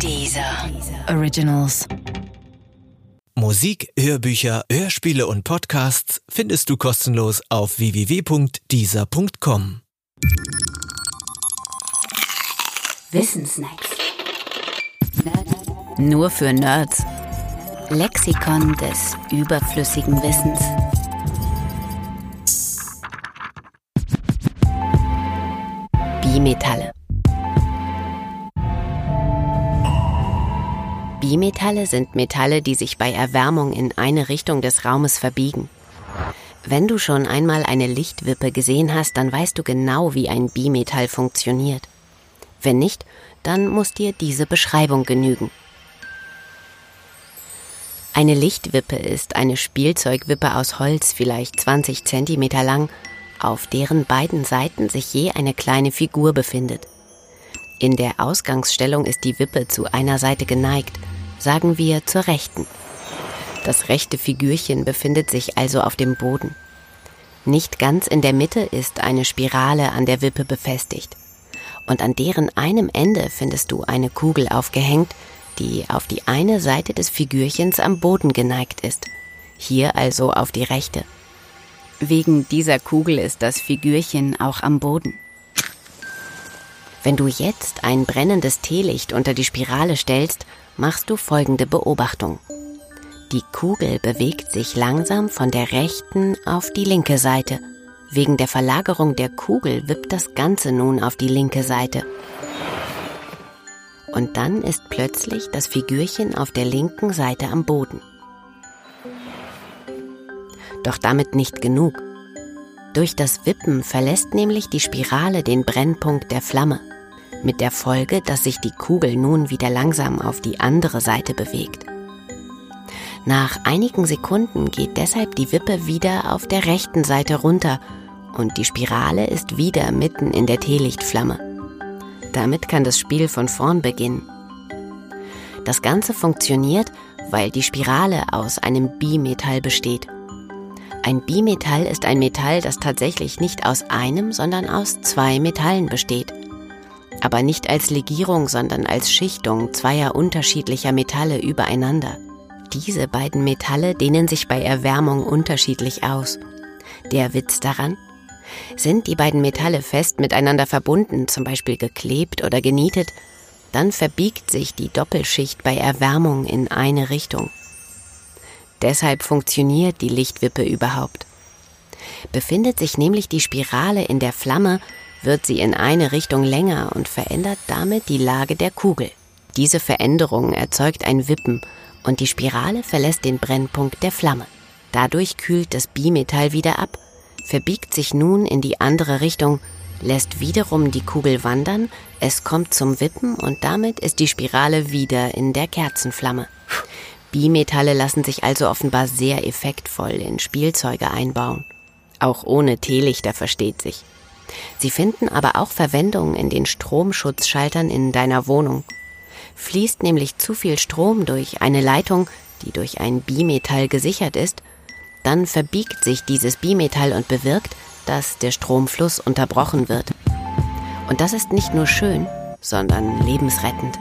Dieser Originals. Musik, Hörbücher, Hörspiele und Podcasts findest du kostenlos auf www.dieser.com. Wissensnacks. Nur für Nerds. Lexikon des überflüssigen Wissens. Bimetalle. Bimetalle sind Metalle, die sich bei Erwärmung in eine Richtung des Raumes verbiegen. Wenn du schon einmal eine Lichtwippe gesehen hast, dann weißt du genau, wie ein Bimetall funktioniert. Wenn nicht, dann muss dir diese Beschreibung genügen. Eine Lichtwippe ist eine Spielzeugwippe aus Holz, vielleicht 20 cm lang, auf deren beiden Seiten sich je eine kleine Figur befindet. In der Ausgangsstellung ist die Wippe zu einer Seite geneigt, sagen wir zur rechten. Das rechte Figürchen befindet sich also auf dem Boden. Nicht ganz in der Mitte ist eine Spirale an der Wippe befestigt. Und an deren einem Ende findest du eine Kugel aufgehängt, die auf die eine Seite des Figürchens am Boden geneigt ist. Hier also auf die rechte. Wegen dieser Kugel ist das Figürchen auch am Boden. Wenn du jetzt ein brennendes Teelicht unter die Spirale stellst, machst du folgende Beobachtung. Die Kugel bewegt sich langsam von der rechten auf die linke Seite. Wegen der Verlagerung der Kugel wippt das Ganze nun auf die linke Seite. Und dann ist plötzlich das Figürchen auf der linken Seite am Boden. Doch damit nicht genug. Durch das Wippen verlässt nämlich die Spirale den Brennpunkt der Flamme mit der Folge, dass sich die Kugel nun wieder langsam auf die andere Seite bewegt. Nach einigen Sekunden geht deshalb die Wippe wieder auf der rechten Seite runter und die Spirale ist wieder mitten in der Teelichtflamme. Damit kann das Spiel von vorn beginnen. Das Ganze funktioniert, weil die Spirale aus einem Bimetall besteht. Ein Bimetall ist ein Metall, das tatsächlich nicht aus einem, sondern aus zwei Metallen besteht aber nicht als Legierung, sondern als Schichtung zweier unterschiedlicher Metalle übereinander. Diese beiden Metalle dehnen sich bei Erwärmung unterschiedlich aus. Der Witz daran? Sind die beiden Metalle fest miteinander verbunden, zum Beispiel geklebt oder genietet, dann verbiegt sich die Doppelschicht bei Erwärmung in eine Richtung. Deshalb funktioniert die Lichtwippe überhaupt. Befindet sich nämlich die Spirale in der Flamme, wird sie in eine Richtung länger und verändert damit die Lage der Kugel. Diese Veränderung erzeugt ein Wippen und die Spirale verlässt den Brennpunkt der Flamme. Dadurch kühlt das Bimetall wieder ab, verbiegt sich nun in die andere Richtung, lässt wiederum die Kugel wandern, es kommt zum Wippen und damit ist die Spirale wieder in der Kerzenflamme. Bimetalle lassen sich also offenbar sehr effektvoll in Spielzeuge einbauen. Auch ohne Teelichter versteht sich. Sie finden aber auch Verwendung in den Stromschutzschaltern in deiner Wohnung. Fließt nämlich zu viel Strom durch eine Leitung, die durch ein Bimetall gesichert ist, dann verbiegt sich dieses Bimetall und bewirkt, dass der Stromfluss unterbrochen wird. Und das ist nicht nur schön, sondern lebensrettend.